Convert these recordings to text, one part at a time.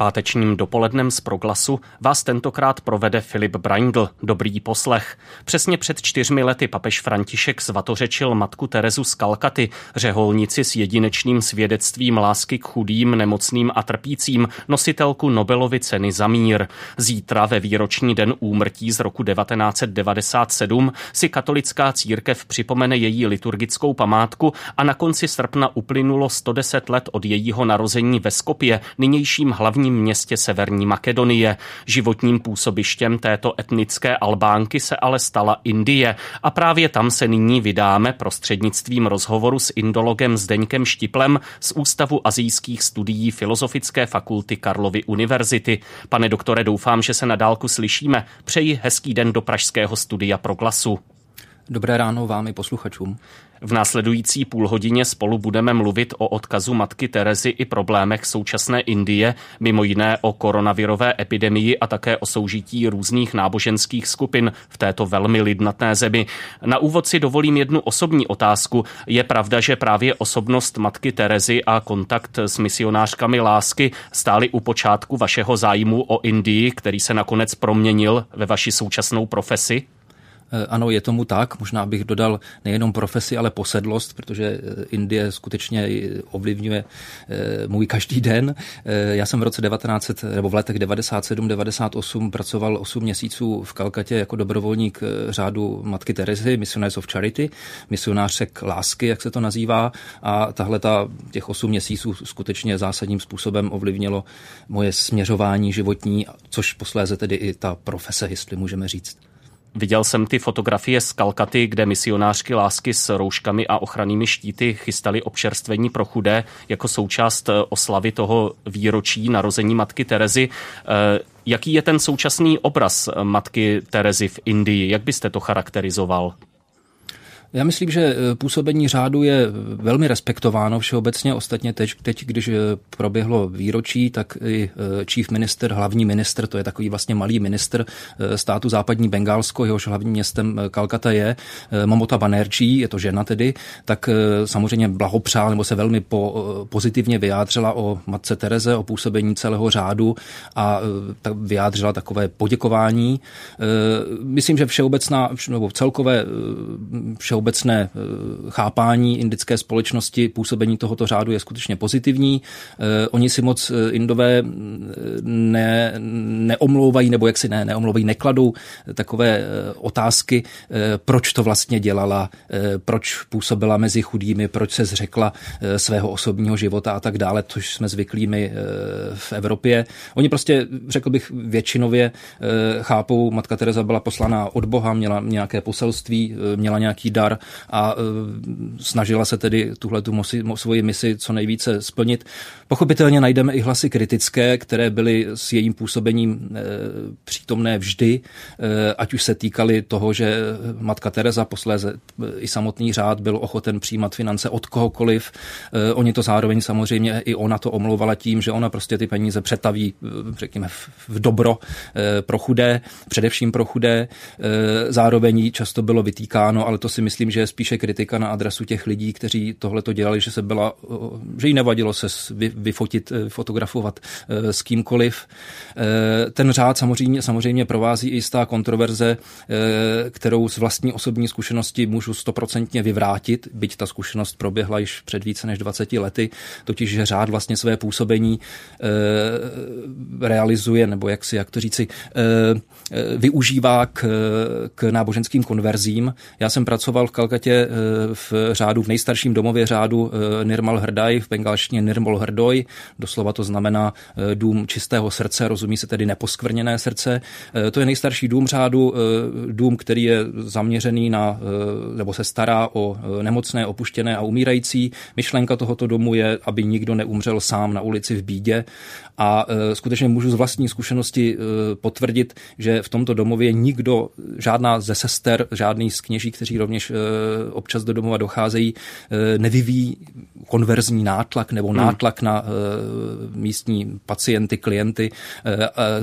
Pátečním dopolednem z proglasu vás tentokrát provede Filip Braindl. Dobrý poslech. Přesně před čtyřmi lety papež František svatořečil matku Terezu z Kalkaty, řeholnici s jedinečným svědectvím lásky k chudým, nemocným a trpícím, nositelku Nobelovy ceny za mír. Zítra ve výroční den úmrtí z roku 1997 si katolická církev připomene její liturgickou památku a na konci srpna uplynulo 110 let od jejího narození ve Skopě, nynějším hlavním hlavním městě Severní Makedonie. Životním působištěm této etnické Albánky se ale stala Indie a právě tam se nyní vydáme prostřednictvím rozhovoru s indologem Zdeňkem Štiplem z Ústavu azijských studií Filozofické fakulty Karlovy univerzity. Pane doktore, doufám, že se na dálku slyšíme. Přeji hezký den do Pražského studia pro glasu. Dobré ráno vám i posluchačům. V následující půlhodině spolu budeme mluvit o odkazu matky Terezy i problémech současné Indie, mimo jiné o koronavirové epidemii a také o soužití různých náboženských skupin v této velmi lidnatné zemi. Na úvod si dovolím jednu osobní otázku. Je pravda, že právě osobnost matky Terezy a kontakt s misionářkami lásky stály u počátku vašeho zájmu o Indii, který se nakonec proměnil ve vaši současnou profesi? Eh, ano, je tomu tak. Možná bych dodal nejenom profesi, ale posedlost, protože eh, Indie skutečně ovlivňuje eh, můj každý den. Já jsem v roce 1900, nebo v letech 97-98 pracoval 8 měsíců v Kalkatě jako dobrovolník řádu Matky Terezy, Missionaries of Charity, misionářek lásky, jak se to nazývá. A tahle ta, těch 8 měsíců skutečně zásadním způsobem ovlivnilo moje směřování životní, což posléze tedy i ta profese, jestli můžeme říct. Viděl jsem ty fotografie z Kalkaty, kde misionářky lásky s rouškami a ochrannými štíty chystali občerstvení pro chudé jako součást eh, oslavy toho výročí narození matky Terezy. Eh, jaký je ten současný obraz eh, matky Terezy v Indii? Jak byste to charakterizoval? Já myslím, že eh, působení řádu je velmi respektováno všeobecně. Ostatně teď, teď, když eh, proběhlo výročí, tak i eh, chief minister, hlavní minister, to je takový vlastně malý minister státu západní Bengálsko, jehož hlavním městem Kalkata je, Momota Banerjee, je to žena tedy, tak samozřejmě blahopřál nebo se velmi po, pozitivně vyjádřila o matce Tereze, o působení celého řádu a tak vyjádřila takové poděkování. Myslím, že všeobecná, nebo celkové všeobecná všeobecné eh, chápání indické společnosti působení tohoto řádu je skutečně pozitivní. Eh, oni si moc eh, indové ne, neomlouvají, nebo jak si ne, neomlouvají, nekladou takové otázky, proč to vlastně dělala, proč působila mezi chudými, proč se zřekla svého osobního života a tak dále, což jsme zvyklí my v Evropě. Oni prostě, řekl bych, většinově chápou, matka Teresa byla poslaná od Boha, měla nějaké poselství, měla nějaký dar, Katar a e, snažila se tedy tuhle tu svoji misi co nejvíce splnit. Pochopitelně najdeme i hlasy kritické, které byly s jejím působením e, přítomné vždy, e, ať už se týkali toho, že matka Teresa posléze i samotný řád byl ochoten přijímat finance od kohokoliv. Oni to zároveň samozřejmě i ona to omlouvala tím, že ona prostě ty peníze přetaví, řekněme, v dobro pro chudé, především pro chudé. Zároveň často bylo vytýkáno, ale to si myslím, myslím, že je spíše kritika na adresu těch lidí, kteří tohle to dělali, že se byla, že jí nevadilo se vyfotit, eh, fotografovat eh, s kýmkoliv. Eh, ten řád samozřejmě, samozřejmě provází i jistá kontroverze, kterou z vlastní osobní zkušenosti můžu stoprocentně vyvrátit, byť ta zkušenost proběhla již před více než 20 lety, totiž, že řád vlastně své působení realizuje, nebo jak si, jak to říci, využívá k, k náboženským konverzím. Já jsem pracoval v Kalkatě v řádu, v nejstarším domově řádu Nirmal Hrdaj, v bengalštině Nirmal Hrdoj, doslova to znamená eh, dům čistého srdce, rozumí se tedy neposkvrněné srdce. To je nejstarší dům řádu, dům, který je zaměřený na, nebo se stará o nemocné, opuštěné a umírající. Myšlenka tohoto domu je, aby nikdo neumřel sám na ulici v bídě a skutečně můžu z vlastní zkušenosti potvrdit, že v tomto domově nikdo, žádná ze sester, žádný z kněží, kteří rovněž občas do domova docházejí, nevyvíjí konverzní nátlak nebo hmm. nátlak na místní pacienty, klienty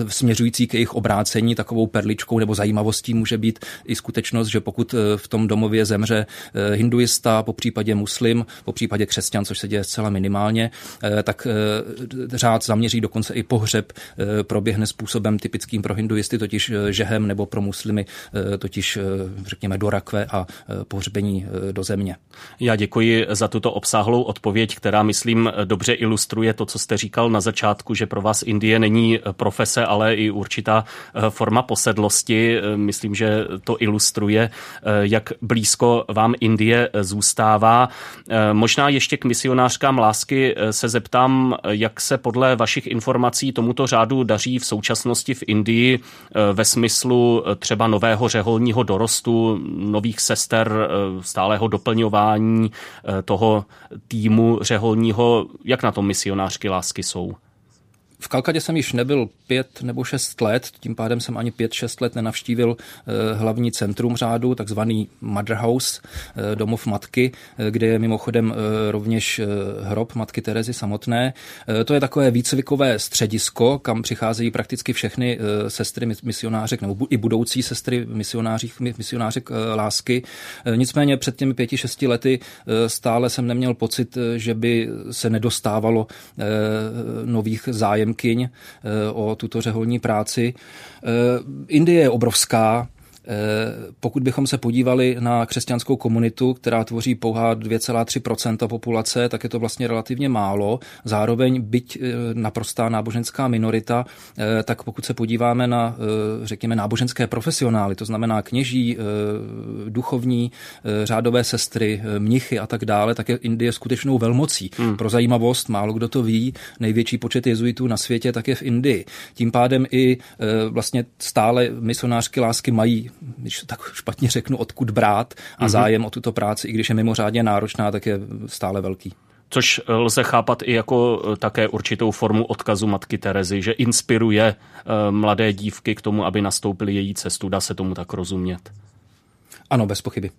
směřující k jejich obrácení. Takovou perličkou nebo zajímavostí může být i skutečnost, že pokud v tom domově zemře hinduista, po případě muslim, po případě křesťan, což se děje zcela minimálně, tak řád zaměří dokonce i pohřeb proběhne způsobem typickým pro hinduisty, totiž žehem, nebo pro muslimy, totiž řekněme do rakve a pohřbení do země. Já děkuji za tuto obsáhlou odpověď, která, myslím, dobře ilustruje to, co jste říkal na začátku, že pro vás Indie není profese, ale i určitá forma posedlosti. Myslím, že to ilustruje, jak blízko vám Indie zůstává. Možná ještě k misionářkám lásky se zeptám, jak se podle vašich informací tomuto řádu daří v současnosti v Indii ve smyslu třeba nového řeholního dorostu, nových sester, stálého doplňování toho týmu řeholního. Jak na tom misionářky lásky jsou? V Kalkadě jsem již nebyl pět nebo šest let, tím pádem jsem ani pět, šest let nenavštívil eh, hlavní centrum řádu, takzvaný Mother House, eh, domov matky, eh, kde je mimochodem rovněž hrob matky Terezy samotné. To je takové výcvikové středisko, kam přicházejí prakticky všechny sestry misionářek nebo i budoucí sestry misionářích, misionářek lásky. Nicméně před těmi pěti, šesti lety stále jsem neměl pocit, že by se nedostávalo nových zájemů zájemkyň eh, o tuto řeholní práci. Eh, Indie je obrovská, pokud bychom se podívali na křesťanskou komunitu, která tvoří pouhá 2,3% populace, tak je to vlastně relativně málo. Zároveň byť eh, naprostá náboženská minorita, eh, tak pokud se podíváme na, řekněme, náboženské profesionály, to znamená kněží, duchovní, řádové sestry, mnichy a tak dále, tak je Indie skutečnou velmocí. Hmm. Pro zajímavost, málo kdo to ví, největší počet jezuitů na světě tak je v Indii. Tím pádem i vlastně stále misionářky lásky mají když to tak špatně řeknu, odkud brát a mm-hmm. zájem o tuto práci, i když je mimořádně náročná, tak je stále velký. Což lze chápat i jako eh, také určitou formu odkazu matky Terezy, že inspiruje eh, mladé dívky k tomu, aby nastoupili její cestu. Dá se tomu tak rozumět? Ano, bez pochyby.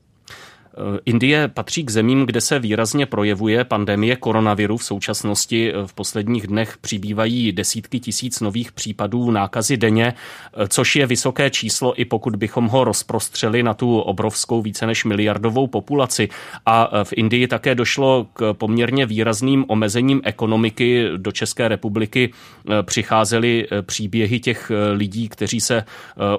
Eh, Indie patří k zemím, kde se výrazně projevuje pandemie koronaviru. V současnosti eh, v posledních dnech přibývají desítky tisíc nových případů nákazy denně, eh, což je vysoké číslo, i pokud bychom ho rozprostřeli na tu obrovskou více než miliardovou populaci. A v Indii také došlo k poměrně výrazným omezením ekonomiky. Do České republiky přicházely příběhy těch lidí, kteří se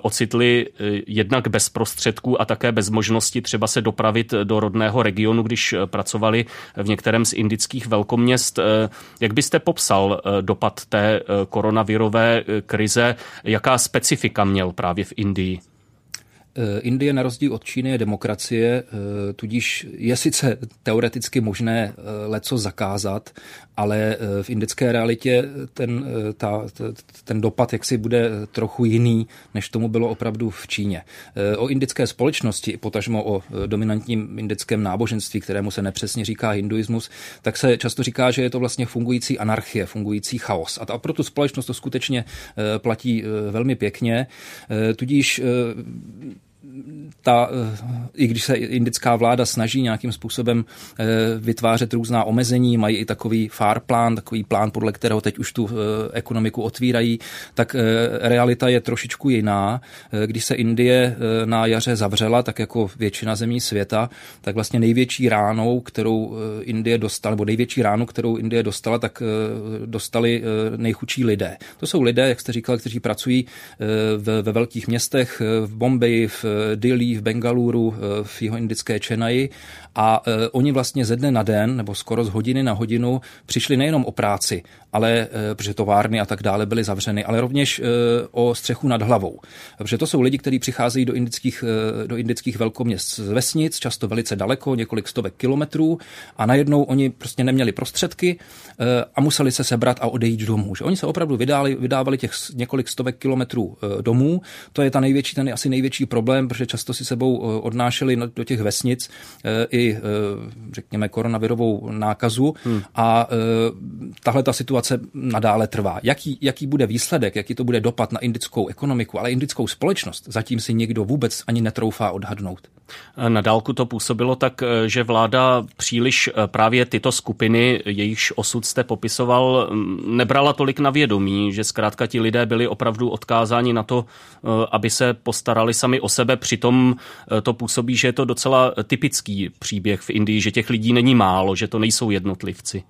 ocitli jednak bez prostředků a také bez možnosti třeba se dopravit do rodného regionu, když eh, pracovali v některém z indických velkoměst. Eh, jak byste popsal eh, dopad té koronavirové krize? Jaká specifika měl právě v Indii? Eh, Indie na rozdíl od Číny je demokracie, eh, tudíž je sice teoreticky možné eh, leco zakázat, ale v indické realitě ten, ta, ten dopad jaksi bude trochu jiný, než tomu bylo opravdu v Číně. O indické společnosti, potažmo o dominantním indickém náboženství, kterému se nepřesně říká hinduismus, tak se často říká, že je to vlastně fungující anarchie, fungující chaos. A pro tu společnost to skutečně platí velmi pěkně. Tudíž ta, i když se indická vláda snaží nějakým způsobem eh, vytvářet různá omezení, mají i takový FAR plán, takový plán, podle kterého teď už tu eh, ekonomiku otvírají, tak eh, realita je trošičku jiná. Když se Indie na jaře zavřela, tak jako většina zemí světa, tak vlastně největší ránou, kterou Indie dostala, nebo největší ránu, kterou Indie dostala, tak dostali nejchudší lidé. To jsou lidé, jak jste říkal, kteří pracují ve, ve velkých městech, v Bombeji, v Dili, v Bengaluru, eh, v jeho indické Čenaji a uh, oni vlastně ze dne na den, nebo skoro z hodiny na hodinu, přišli nejenom o práci, ale protože továrny a tak dále byly zavřeny, ale rovněž o střechu nad hlavou. Protože to jsou lidi, kteří přicházejí do indických, do indických velkoměst z vesnic, často velice daleko, několik stovek kilometrů a najednou oni prostě neměli prostředky a museli se sebrat a odejít domů. Že oni se opravdu vydali, vydávali těch několik stovek kilometrů domů. To je ta největší, ten asi největší problém, protože často si sebou uh, odnášeli do těch vesnic uh, i Eh, řekněme, koronavirovou nákazu hmm. a eh, tahle ta situace nadále trvá. Jaký, jaký bude výsledek, jaký to bude dopad na indickou ekonomiku, ale indickou společnost, zatím si nikdo vůbec ani netroufá odhadnout. Na dálku to působilo tak, že vláda příliš právě tyto skupiny, jejichž osud jste popisoval, nebrala tolik na vědomí, že zkrátka ti lidé byli opravdu odkázáni na to, aby se postarali sami o sebe. Přitom to působí, že je to docela typický příběh v Indii, že těch lidí není málo, že to nejsou jednotlivci.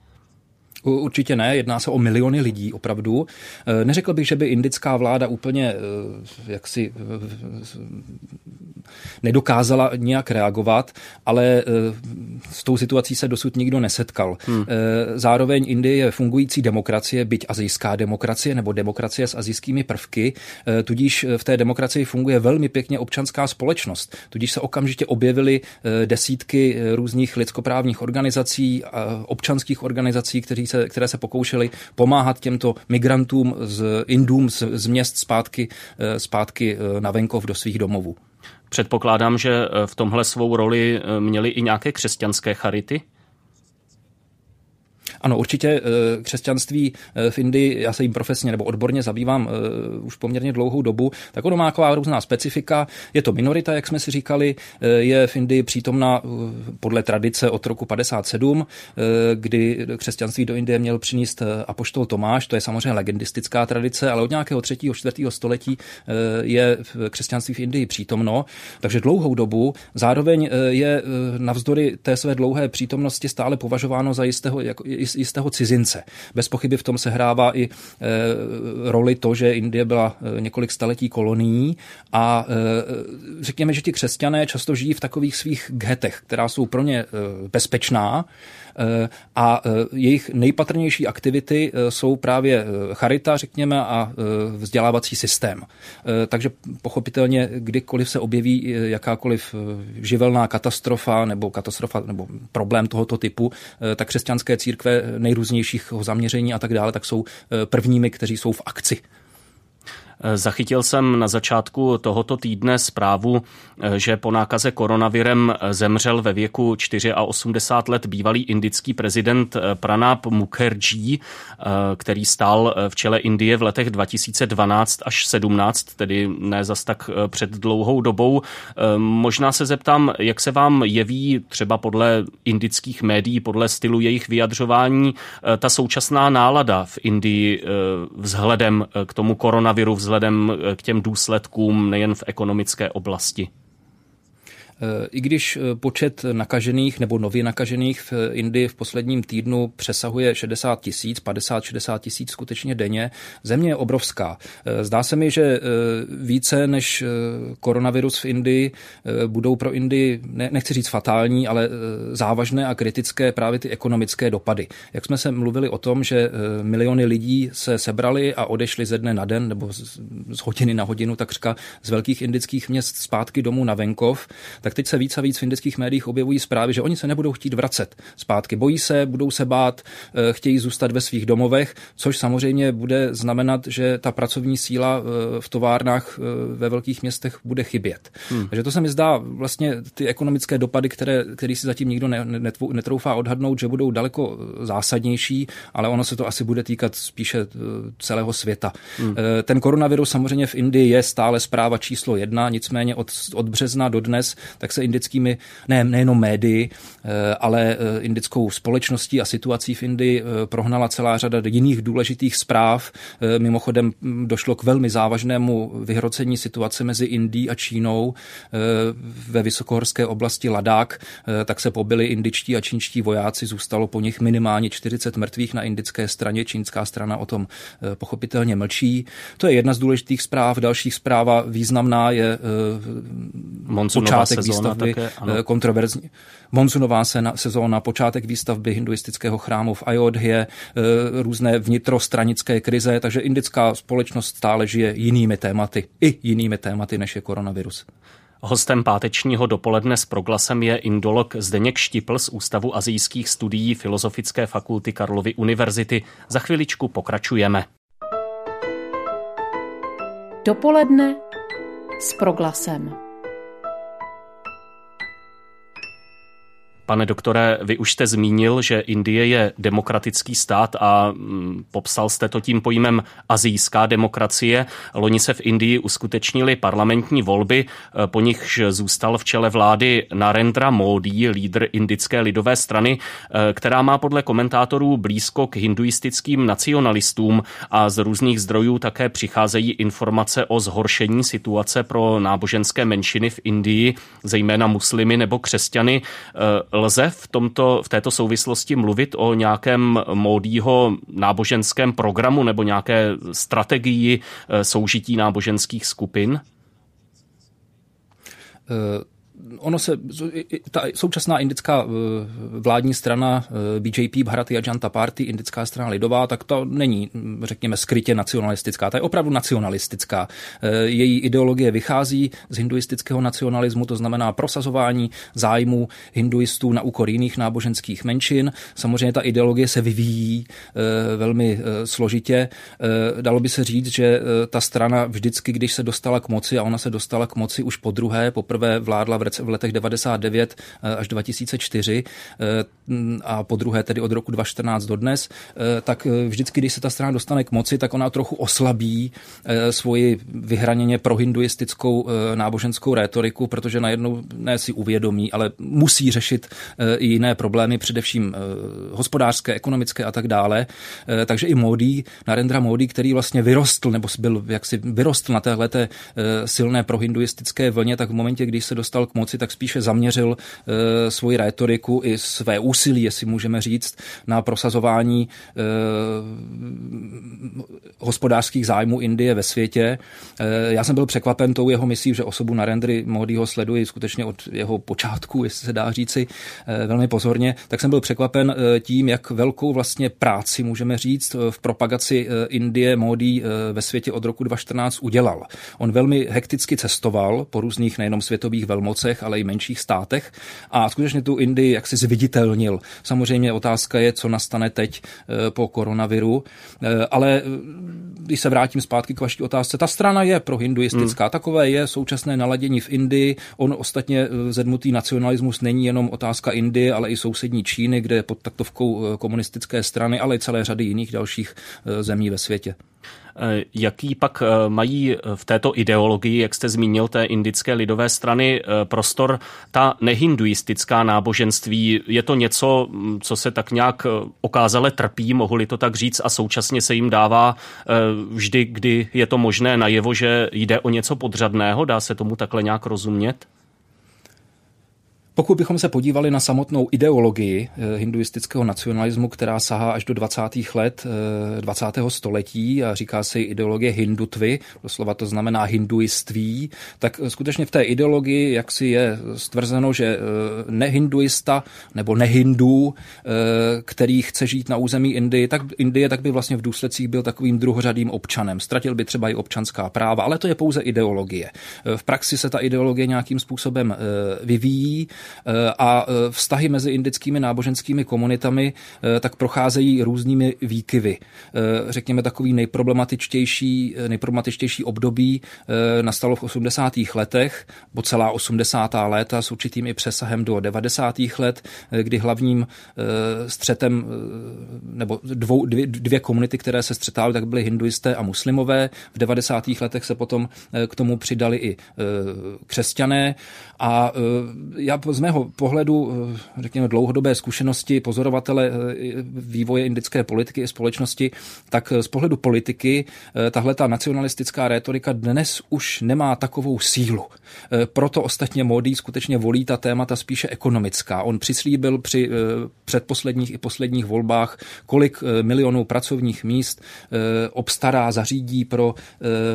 Určitě ne, jedná se o miliony lidí opravdu. E, neřekl bych, že by indická vláda úplně e, jaksi e, nedokázala nějak reagovat, ale s tou situací se dosud nikdo nesetkal. Hmm. Zároveň Indie je fungující demokracie, byť azijská demokracie nebo demokracie s azijskými prvky, tudíž v té demokracii funguje velmi pěkně občanská společnost. Tudíž se okamžitě objevily desítky různých lidskoprávních organizací, občanských organizací, kteří se, které se pokoušely pomáhat těmto migrantům z Indům z, z měst zpátky, eh, zpátky eh, na venkov do svých domovů. Předpokládám, že eh, v tomhle svou roli měli i nějaké křesťanské charity? Ano, určitě eh, křesťanství eh, v Indii, já se jim profesně nebo odborně zabývám eh, už poměrně dlouhou dobu, tak ono má taková různá specifika. Je to minorita, jak jsme si říkali, je v Indii přítomna podle tradice od roku 57, kdy křesťanství do Indie měl přinést apoštol Tomáš, to je samozřejmě legendistická tradice, ale od nějakého třetího, čtvrtého století je křesťanství v Indii přítomno, takže dlouhou dobu. Zároveň je navzdory té své dlouhé přítomnosti stále považováno za jistého, jako, jistého cizince. Bez pochyby v tom se hrává i e, roli to, že Indie byla e, několik staletí kolonií a e, řekněme, že ti křesťané často žijí v takových svých ghetech, která jsou pro ně bezpečná, Eh, a eh, jejich nejpatrnější aktivity eh, jsou právě charita, řekněme, a vzdělávací systém. Takže pochopitelně, kdykoliv se objeví jakákoliv živelná katastrofa nebo katastrofa nebo problém tohoto typu, tak křesťanské církve nejrůznějších zaměření a tak dále, tak jsou prvními, kteří jsou v akci. Zachytil jsem na začátku tohoto týdne zprávu, že po nákaze koronavirem zemřel ve věku 84 let bývalý indický prezident Pranab Mukherjee, který stál v čele Indie v letech 2012 až 17, tedy ne zas tak před dlouhou dobou. Možná se zeptám, jak se vám jeví třeba podle indických médií, podle stylu jejich vyjadřování, ta současná nálada v Indii vzhledem k tomu koronaviru, vzhledem vzhledem eh, k těm důsledkům nejen v ekonomické oblasti? Eh, I když eh, počet nakažených nebo nově nakažených v Indii v posledním týdnu přesahuje 60 tisíc, 50-60 tisíc skutečně denně, země je obrovská. Eh, zdá se mi, že více než koronavirus v Indii budou pro Indii, nechci říct fatální, ale závažné a kritické právě ty ekonomické dopady. Jak jsme se mluvili o tom, že miliony lidí se sebrali a odešli ze dne na den nebo z hodiny na hodinu takřka z velkých indických měst zpátky domů na venkov, tak tak teď se víc a víc v indických médiích objevují zprávy, že oni se nebudou chtít vracet zpátky. Bojí se, budou se bát, eh, chtějí zůstat ve svých domovech, což samozřejmě bude znamenat, že ta pracovní síla eh, v továrnách eh, ve velkých městech bude chybět. Hmm. Takže to se mi zdá vlastně ty ekonomické dopady, které, které si zatím nikdo netroufá odhadnout, že budou daleko zásadnější, ale ono se to asi bude týkat spíše celého světa. Hmm. Ten koronavirus samozřejmě v Indii je stále zpráva číslo jedna, nicméně od, od března do dnes tak se indickými, ne, nejenom médii, eh, ale eh, indickou společností a situací v Indii eh, prohnala celá řada jiných důležitých zpráv. Mimochodem hm, došlo k velmi závažnému vyhrocení situace mezi Indií a Čínou ve vysokohorské oblasti Ladák, tak se pobili indičtí a čínští vojáci, zůstalo po nich minimálně 40 mrtvých na indické straně, čínská strana o tom pochopitelně mlčí. To je jedna z důležitých zpráv. Další zpráva významná je počátek výstavby také, eh, kontroverzní. Monsunová sezóna, počátek výstavby hinduistického chrámu v Ayodhě, eh, různé vnitrostranické krize, takže indická společnost stále žije jinými tématy, i jinými tématy, než je koronavirus. Hostem pátečního dopoledne s proglasem je indolog Zdeněk Štipl z Ústavu azijských studií Filozofické fakulty Karlovy univerzity. Za chviličku pokračujeme. Dopoledne s proglasem. Pane doktore, vy už jste zmínil, že Indie je demokratický stát a mm, popsal jste to tím pojmem azijská demokracie. Loni se v Indii uskutečnili parlamentní volby, e, po nichž zůstal v čele vlády Narendra Modi, lídr indické lidové strany, e, která má podle komentátorů blízko k hinduistickým nacionalistům a z různých zdrojů také přicházejí informace o zhoršení situace pro náboženské menšiny v Indii, zejména muslimy nebo křesťany. Lze v, tomto, v této souvislosti mluvit o nějakém módího náboženském programu nebo nějaké strategii e, soužití náboženských skupin? Uh ono se, ta současná indická eh, vládní strana eh, BJP, Bharatiya Janta Party, indická strana lidová, tak to není, hm, řekněme, skrytě nacionalistická. Ta je opravdu nacionalistická. Eh, její ideologie vychází z hinduistického nacionalismu, to znamená prosazování zájmů hinduistů na úkor jiných náboženských menšin. Samozřejmě ta ideologie se vyvíjí velmi složitě. Dalo by se říct, že ta strana vždycky, když se dostala k moci, a ona se dostala k moci už po druhé, poprvé vládla v v letech 99 eh, až 2004 eh, a po druhé tedy od roku 2014 do dnes, eh, tak vždycky, když se ta strana dostane k moci, tak ona trochu oslabí svoji vyhraněně prohinduistickou náboženskou rétoriku, protože najednou ne si uvědomí, ale musí řešit i jiné problémy, především hospodářské, ekonomické a tak dále. Takže i Modi, Narendra Modi, který vlastně vyrostl, nebo byl jaksi vyrostl na téhle silné prohinduistické vlně, tak v momentě, když se dostal k moci, tak spíše zaměřil e, svoji rétoriku i své úsilí, jestli můžeme říct, na prosazování e, hospodářských zájmů Indie ve světě. E, já jsem byl překvapen tou jeho misí, že osobu Narendry Modiho sleduji skutečně od jeho počátku, jestli se dá říci, e, velmi pozorně, tak jsem byl překvapen e, tím, jak velkou vlastně práci, můžeme říct, v propagaci e, Indie Modi e, ve světě od roku 2014 udělal. On velmi hekticky cestoval po různých nejenom světových velmocech, velmocech, ale i menších státech a skutečně tu Indii jak si zviditelnil. Samozřejmě otázka je, co nastane teď eh, po koronaviru, eh, ale eh, když se vrátím zpátky k vaší otázce, ta strana je pro hinduistická. Hmm. Takové je současné naladění v Indii. On ostatně zedmutý nacionalismus není jenom otázka Indie, ale i sousední Číny, kde je pod taktovkou komunistické strany, ale i celé řady jiných dalších zemí ve světě. Eh, jaký pak eh, mají v této ideologii, jak jste zmínil, té indické lidové strany eh, prostor ta nehinduistická náboženství? Je to něco, mm, co se tak nějak okázale trpí, mohli to tak říct, a současně se jim dává vždy, kdy je to možné najevo, že jde o něco podřadného? Dá se tomu takhle nějak rozumět? Pokud bychom se podívali na samotnou ideologii eh, hinduistického nacionalismu, která sahá až do 20. let 20. Eh, století a říká se ideologie hindutvy, doslova to znamená hinduiství, tak skutečně v té ideologii, jak si je stvrzeno, že eh, nehinduista nebo nehindu, který chce žít na území Indie, tak Indie, tak by vlastně v důsledcích byl takovým druhořadým občanem. Ztratil by třeba i občanská práva, ale to je pouze ideologie. V praxi se ta ideologie nějakým způsobem vyvíjí Eh, a eh, vztahy mezi indickými náboženskými komunitami eh, tak procházejí různými výkyvy. Řekněme takový nejproblematičtější, nejproblematičtější období nastalo v 80. letech, po celá 80. léta s určitým i přesahem do 90. let, kdy hlavním střetem nebo dvou, dvě, dvě komunity, které se střetávaly, tak byly hinduisté a muslimové. V 90. letech se potom k tomu přidali i křesťané a já z mého pohledu, eh, řekněme, dlouhodobé zkušenosti pozorovatele eh, vývoje indické politiky i společnosti, tak eh, z pohledu politiky tahle ta nacionalistická rétorika dnes už nemá takovou sílu. Proto ostatně Modi skutečně volí ta témata spíše ekonomická. On přislíbil při předposledních i posledních volbách, kolik milionů pracovních míst obstará, zařídí pro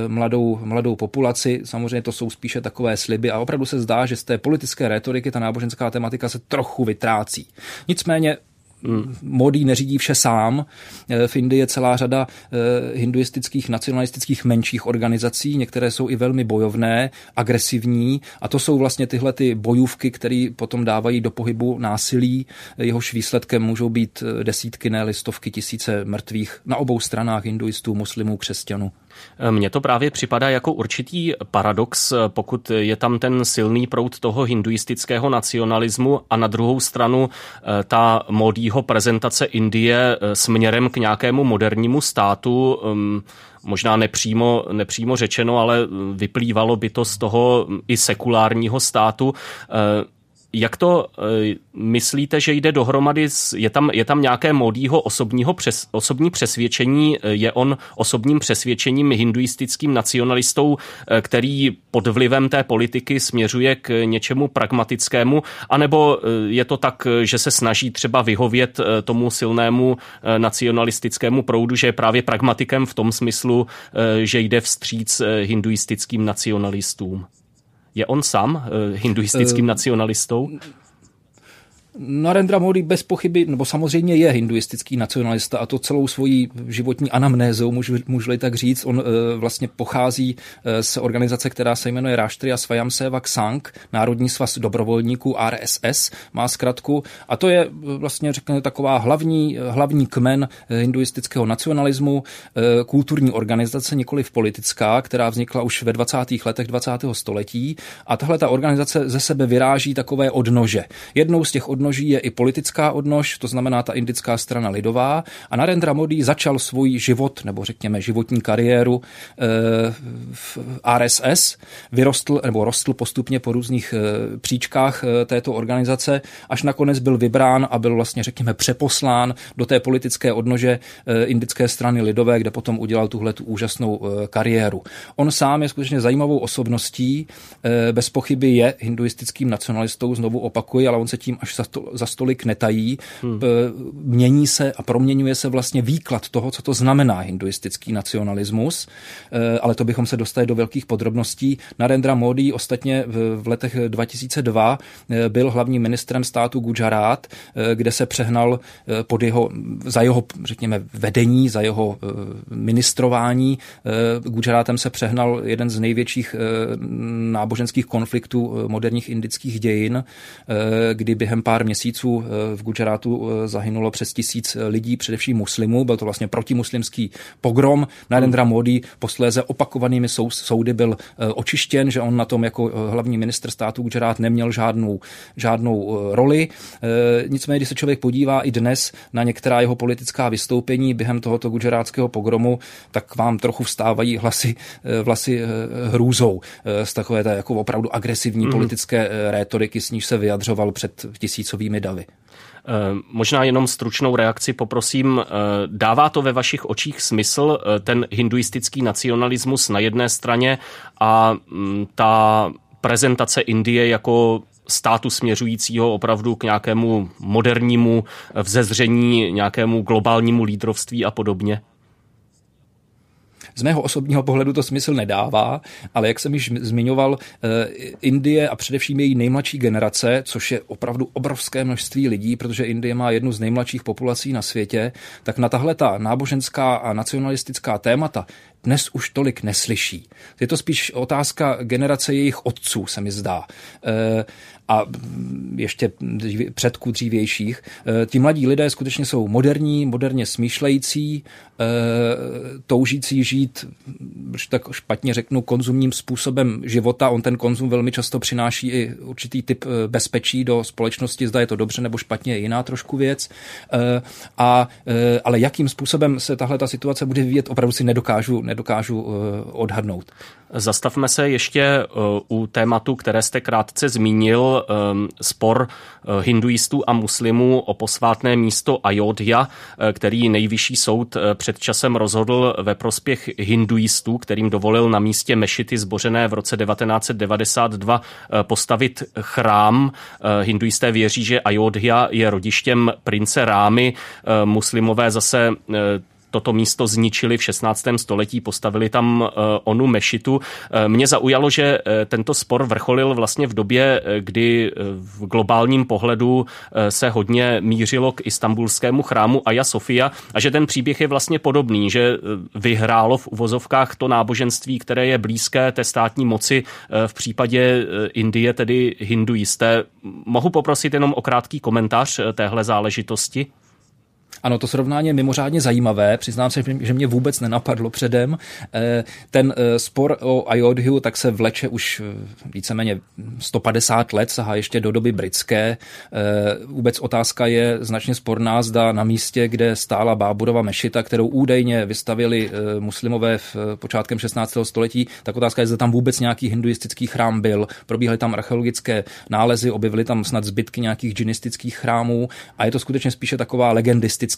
mladou, mladou populaci. Samozřejmě to jsou spíše takové sliby a opravdu se zdá, že z té politické rétoriky ta náboženská tematika se trochu vytrácí. Nicméně hmm. Modi neřídí vše sám. Eh, v Indii je celá řada eh, hinduistických, nacionalistických menších organizací, některé jsou i velmi bojovné, agresivní a to jsou vlastně tyhle ty bojůvky, které potom dávají do pohybu násilí. Jehož výsledkem můžou být eh, desítky, ne stovky tisíce mrtvých na obou stranách hinduistů, muslimů, křesťanů. Mně to právě připadá jako určitý paradox, pokud je tam ten silný proud toho hinduistického nacionalismu a na druhou stranu eh, ta modího prezentace Indie eh, směrem k nějakému modernímu státu, ehm, možná nepřímo, nepřímo řečeno, ale vyplývalo by to z toho i sekulárního státu. Eh, jak to e, myslíte, že jde dohromady? Je tam, je tam nějaké modího osobního přes, osobní přesvědčení? E, je on osobním přesvědčením hinduistickým nacionalistou, e, který pod vlivem té politiky směřuje k něčemu pragmatickému? A nebo je to tak, že se snaží třeba vyhovět tomu silnému nacionalistickému proudu, že je právě pragmatikem v tom smyslu, že jde vstříc hinduistickým nacionalistům? Je on sám uh, hinduistickým uh, nacionalistou? Narendra Modi bez pochyby, nebo samozřejmě je hinduistický nacionalista a to celou svojí životní anamnézou, můžu, můžu tak říct. On e, vlastně pochází e, z organizace, která se jmenuje Rashtriya Svayamsevak Sangh, Národní svaz dobrovolníků RSS, má zkratku. A to je vlastně, řekněme, taková hlavní, hlavní kmen hinduistického nacionalismu, e, kulturní organizace, nikoli politická, která vznikla už ve 20. letech 20. století. A tahle ta organizace ze sebe vyráží takové odnože. Jednou z těch odnoží odnoží je i politická odnož, to znamená ta indická strana lidová. A Narendra Modi začal svůj život, nebo řekněme životní kariéru eh, v RSS, vyrostl nebo rostl postupně po různých eh, příčkách eh, této organizace, až nakonec byl vybrán a byl vlastně, řekněme, přeposlán do té politické odnože indické strany lidové, kde potom udělal tuhle tu úžasnou kariéru. On sám je skutečně zajímavou osobností, bez pochyby je hinduistickým nacionalistou, znovu opakuji, ale on se tím až to, za stolik netají. Hmm. Mění se a proměňuje se vlastně výklad toho, co to znamená hinduistický nacionalismus, e, ale to bychom se dostali do velkých podrobností. Narendra Modi ostatně v letech 2002 e, byl hlavním ministrem státu Gujarat, e, kde se přehnal pod jeho, za jeho, řekněme, vedení, za jeho ministrování. Gujaratem se přehnal jeden z největších náboženských konfliktů moderních indických dějin, kdy během pár měsíců eh, v Gujarátu eh, zahynulo přes tisíc eh, lidí, především muslimů. Byl to vlastně protimuslimský pogrom. Narendra Modi posléze opakovanými soudy byl očištěn, že on na tom jako hlavní minister státu Gujarát neměl žádnou, žádnou roli. Nicméně, když se člověk podívá i dnes na některá jeho politická vystoupení během tohoto gujarátského pogromu, tak vám trochu vstávají hlasy, vlasy hrůzou z takové té jako opravdu agresivní mm. politické rétoriky, s níž se vyjadřoval před tisíc tisícovými davy. Eh, možná jenom stručnou reakci poprosím. Eh, dává to ve vašich očích smysl eh, ten hinduistický nacionalismus na jedné straně a mm, ta prezentace Indie jako státu směřujícího opravdu k nějakému modernímu vzezření, nějakému globálnímu lídrovství a podobně? Z mého osobního pohledu to smysl nedává, ale jak jsem již zmiňoval, eh, Indie a především její nejmladší generace, což je opravdu obrovské množství lidí, protože Indie má jednu z nejmladších populací na světě, tak na tahle ta náboženská a nacionalistická témata dnes už tolik neslyší. Je to spíš otázka generace jejich otců, se mi zdá. E, a ještě předků dřívějších. E, ti mladí lidé skutečně jsou moderní, moderně smýšlející, e, toužící žít, když tak špatně řeknu, konzumním způsobem života. On ten konzum velmi často přináší i určitý typ bezpečí do společnosti, zda je to dobře nebo špatně, je jiná trošku věc. A, ale jakým způsobem se tahle ta situace bude vyvíjet, opravdu si nedokážu, nedokážu eh, odhadnout. Zastavme se ještě eh, u tématu, které jste krátce zmínil, eh, spor hinduistů a muslimů o posvátné místo Ayodhya, který nejvyšší soud před časem rozhodl ve prospěch hinduistů, kterým dovolil na místě mešity zbořené v roce 1992 postavit chrám. Hinduisté věří, že Ayodhya je rodištěm prince Rámy, muslimové zase toto místo zničili v 16. století, postavili tam eh, onu mešitu. Eh, mě zaujalo, že eh, tento spor vrcholil vlastně v době, kdy v globálním pohledu se hodně mířilo k istambulskému chrámu Aja Sofia a že ten příběh je vlastně podobný, že vyhrálo v uvozovkách to náboženství, které je blízké té státní moci, v případě Indie tedy hinduisté. Mohu poprosit jenom o krátký komentář téhle záležitosti? Ano, to srovnání je mimořádně zajímavé. Přiznám se, že mě vůbec nenapadlo předem. Eh, ten eh, spor o Ayodhyu tak se vleče už eh, víceméně 150 let, sahá ještě do doby britské. Vůbec otázka je značně sporná, zda na místě, kde stála Báburova mešita, kterou údajně vystavili muslimové v počátkem 16. století, tak otázka je, zda tam vůbec nějaký hinduistický chrám byl. Probíhaly tam archeologické nálezy, objevily tam snad zbytky nějakých džinistických chrámů a je to skutečně spíše taková legendistická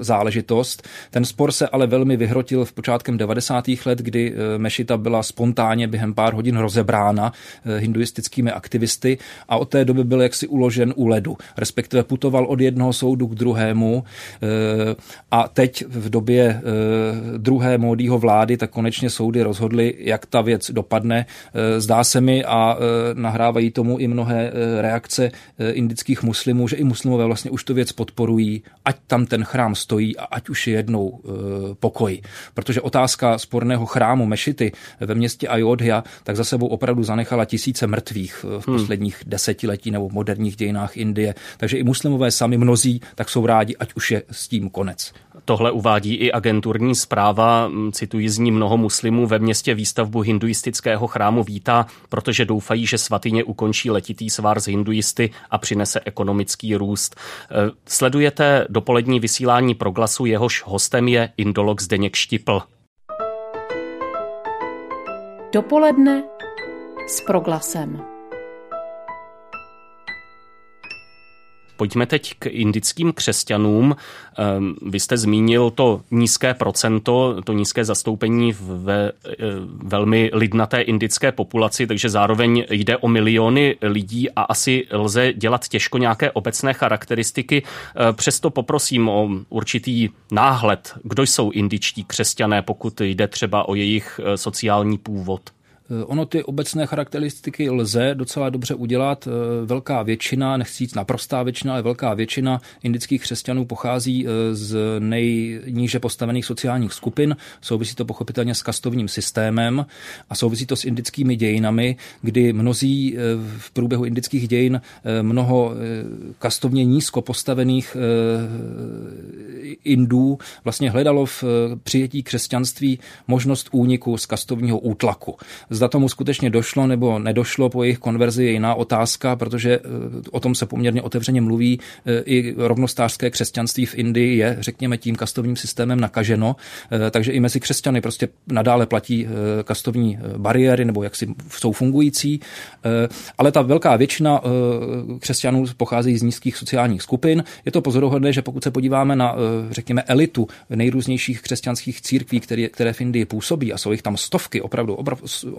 záležitost. Ten spor se ale velmi vyhrotil v počátkem 90. let, kdy eh, mešita byla spontánně během pár hodin rozebrána eh, hinduistickými aktivisty a od té doby byl jaksi uložen u ledu, respektive putoval od jednoho soudu k druhému eh, a teď v době druhé módího vlády tak konečně soudy rozhodly, jak ta věc dopadne. Zdá se mi a nahrávají tomu i mnohé reakce indických muslimů, že i muslimové vlastně už tu věc podporují, ať tam ten chrám stojí a ať už je jednou pokoj. Protože otázka sporného chrámu Mešity ve městě Ayodhya tak za sebou opravdu zanechala tisíce mrtvých v hmm. posledních desetiletí nebo moderních dějinách Indie. Takže i muslimové sami mnozí tak jsou rádi, ať už je s tím konec. Tohle uvádí i agenturní zpráva, cituji z ní mnoho muslimů ve městě výstavbu hinduistického chrámu vítá, protože doufají, že svatyně ukončí letitý svár z hinduisty a přinese ekonomický růst. E, sledujete dopolední vysílání proglasu, jehož hostem je indolog Zdeněk Štipl. Dopoledne s proglasem. Pojďme teď k indickým křesťanům. Ehm, vy jste zmínil to nízké procento, to nízké zastoupení ve eh, velmi lidnaté indické populaci, takže zároveň jde o miliony lidí a asi lze dělat těžko nějaké obecné charakteristiky. Eh, přesto poprosím o určitý náhled, kdo jsou indičtí křesťané, pokud jde třeba o jejich eh, sociální původ. Eh, ono ty obecné charakteristiky lze docela dobře udělat. Eh, velká většina, nechci říct naprostá většina, ale velká většina indických křesťanů pochází eh, z nejníže postavených sociálních skupin. Souvisí to pochopitelně s kastovním systémem a souvisí to s indickými dějinami, kdy mnozí v průběhu indických dějin mnoho kastovně nízko postavených Indů vlastně hledalo v přijetí křesťanství možnost úniku z kastovního útlaku. Zda tomu skutečně došlo nebo nedošlo po jejich konverzi je jiná otázka, protože eh, o tom se poměrně otevřeně mluví. Eh, I rovnostářské křesťanství v Indii je, řekněme, tím kastovním systémem nakaženo, eh, takže i mezi křesťany prostě nadále platí kastovní bariéry nebo jak si jsou fungující, ale ta velká většina křesťanů pochází z nízkých sociálních skupin. Je to pozoruhodné, že pokud se podíváme na, řekněme, elitu nejrůznějších křesťanských církví, které, které v Indii působí, a jsou jich tam stovky, opravdu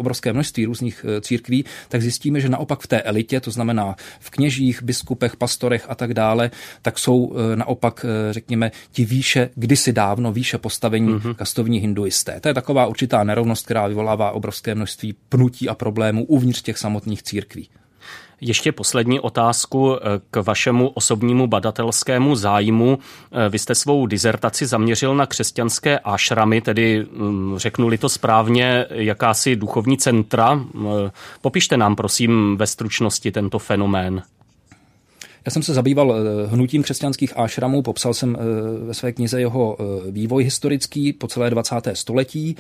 obrovské množství různých eh, církví, tak zjistíme, že naopak v té elitě, to znamená v kněžích, biskupech, pastorech a tak dále, tak jsou eh, naopak, eh, řekněme, ti výše, kdysi dávno výše postavení mm-hmm. kastovní hinduisté. To je taková určitá nerovnost, která vyvolává obrovské množství pnutí a problémů uvnitř těch samotných církví. Ještě poslední otázku eh, k vašemu osobnímu badatelskému zájmu. Eh, vy jste svou dizertaci zaměřil na křesťanské ášramy, tedy mm, řeknuli to správně, jakási duchovní centra. Eh, popište nám prosím ve stručnosti tento fenomén. Já jsem se zabýval eh, hnutím křesťanských ášramů, popsal jsem eh, ve své knize jeho eh, vývoj historický po celé 20. století.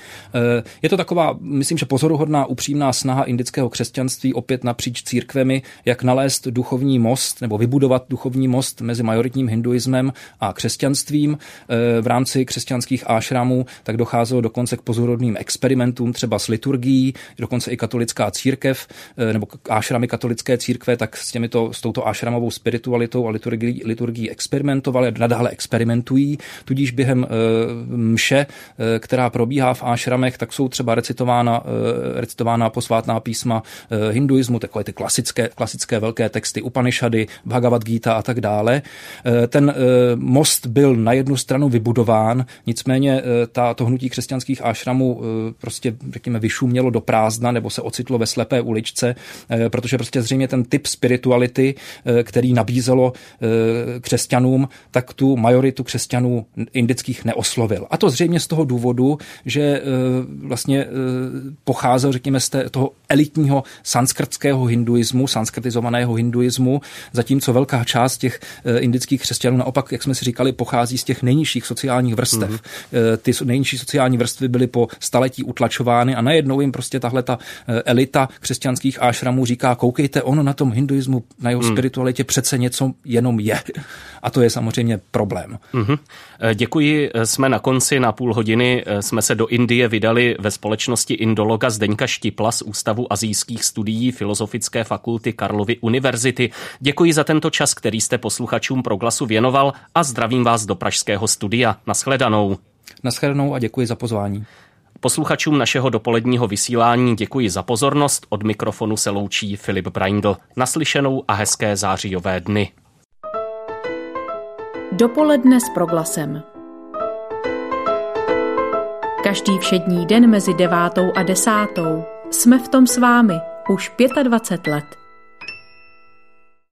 Je to taková, myslím, že pozoruhodná, upřímná snaha indického křesťanství opět napříč církvemi, jak nalézt duchovní most nebo vybudovat duchovní most mezi majoritním hinduismem a křesťanstvím. V rámci křesťanských ášramů tak docházelo dokonce k pozoruhodným experimentům, třeba s liturgií, dokonce i katolická církev nebo ášramy katolické církve, tak s, těmito, s touto ášramovou spiritualitou spiritualitou a liturgií, liturgií experimentovali, nadále experimentují, tudíž během e, mše, e, která probíhá v ášramech, tak jsou třeba recitována, e, recitována posvátná písma hinduismu, takové ty klasické, klasické velké texty Upanishady, Bhagavad Gita a tak dále. Ten most byl na jednu stranu vybudován, nicméně ta, to hnutí křesťanských ášramů prostě, řekněme, vyšumělo do prázdna nebo se ocitlo ve slepé uličce, protože prostě zřejmě ten typ spirituality, který na nabízelo křesťanům, tak tu majoritu křesťanů indických neoslovil. A to zřejmě z toho důvodu, že vlastně pocházel, řekněme, z toho elitního sanskrtského hinduismu, sanskrtizovaného hinduismu, zatímco velká část těch indických křesťanů naopak, jak jsme si říkali, pochází z těch nejnižších sociálních vrstev. Mm-hmm. Ty nejnižší sociální vrstvy byly po staletí utlačovány a najednou jim prostě tahle ta eh, elita křesťanských ášramů říká, koukejte, ono na tom hinduismu, na jeho mm. spiritualitě přece něco jenom je. A to je samozřejmě problém. Mm-hmm. Děkuji, jsme na konci, na půl hodiny jsme se do Indie vydali ve společnosti indologa Zdeňka Štipla z Ústavu azijských studií Filozofické fakulty Karlovy univerzity. Děkuji za tento čas, který jste posluchačům Proglasu věnoval a zdravím vás do pražského studia. Naschledanou. Naschledanou a děkuji za pozvání. Posluchačům našeho dopoledního vysílání děkuji za pozornost. Od mikrofonu se loučí Filip Braindl. Naslyšenou a hezké zářijové dny. Dopoledne s proglasem. Každý všední den mezi devátou a desátou jsme v tom s vámi už 25 let.